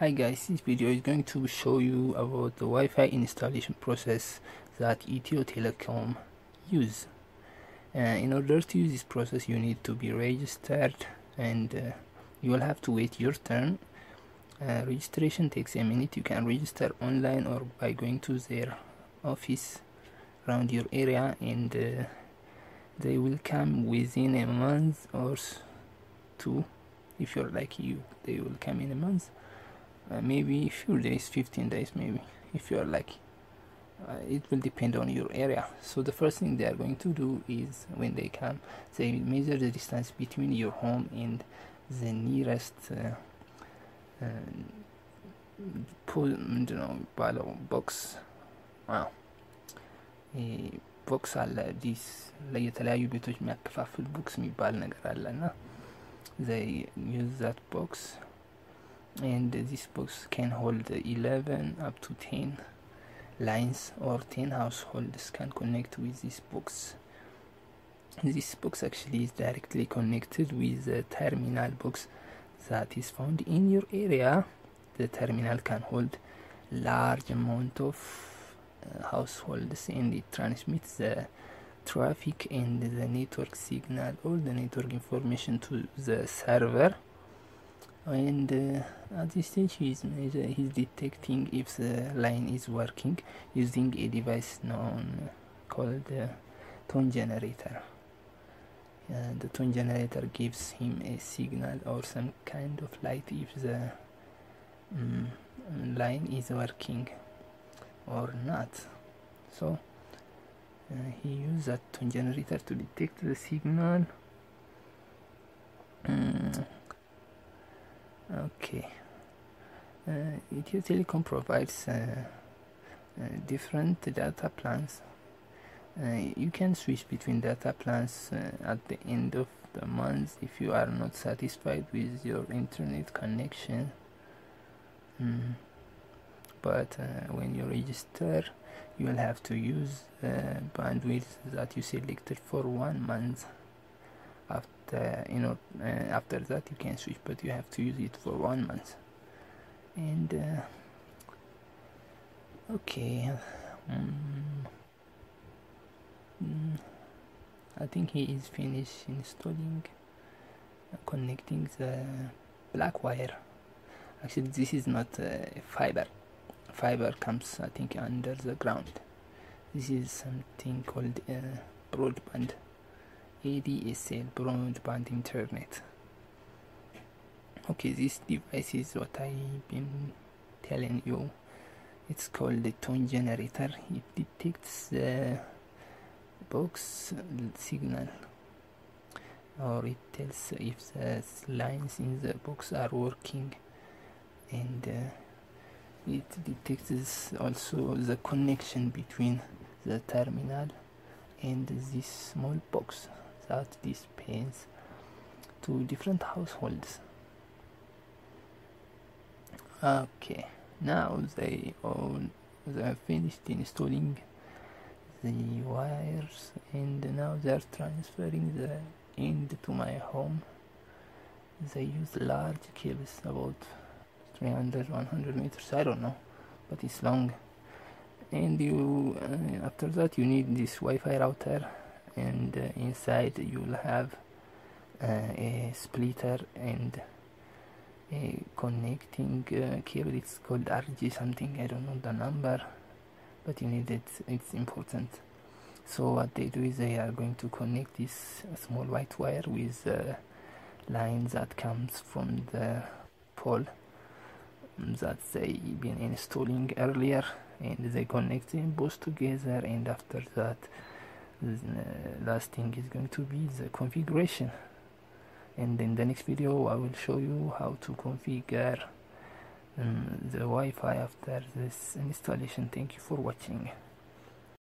Hi guys, this video is going to show you about the Wi-Fi installation process that Ethio Telecom use. Uh, in order to use this process you need to be registered and uh, you will have to wait your turn. Uh, registration takes a minute, you can register online or by going to their office around your area and uh, they will come within a month or two if you're lucky you they will come in a month uh, maybe few days 15 days maybe if you are lucky uh, it will depend on your area so the first thing they are going to do is when they come they will measure the distance between your home and the nearest uh, ምንድነው የሚባለው ቦክስ ቦክስ አለ ዲስ ለየተለያዩ ቤቶች የሚያከፋፍል ቦክስ የሚባል ነገር አለ እና they use that box and this box can hold 11 up to 10 lines or 10 households can connect with this box. This box actually is directly connected with the terminal box that is found in your area. The terminal can hold large amount of uh, households and it transmits the traffic and the network signal all the network information to the server and uh, at this stage he's, he's detecting if the line is working using a device known called the tone generator. Uh, the tone generator gives him a signal or some kind of light if the um, line is working or not. So uh, he used that tone generator to detect the signal mm. okay uh, Ethio Telecom provides uh, uh, different data plans. Uh, you can switch between data plans uh, at the end of the month if you are not satisfied with your internet connection. Mm. but uh, when you register you will have to use the bandwidth that you selected for one month. After you know uh, after that you can switch but you have to use it for one month and uh, okay um, mm, I think he is finished installing uh, connecting the black wire. Actually this is not fiber. Fiber comes I think under the ground. This is something called uh, broadband ADSL broadband internet okay this device is what I've been telling you. It's called the tone generator. It detects the box signal or it tells if the lines in the box are working. And uh, it detects also the connection between the terminal and this small box that displays to different households okay now they all they have finished installing the wires and now they're transferring the end to my home. They use large cables about 300 100 meters i don't know but it's long. And you uh, after that you need this wi-fi router and uh, inside you'll have uh, a splitter and connecting uh, cable it's called RG something I don't know the number but you need it it's important. So what they do is they are going to connect this small white wire with uh, lines that comes from the pole that they been installing earlier and they connect them both together and after that the last thing is going to be the configuration and in the next video I will show you how to configure um, the Wi-Fi after this installation. Thank you for watching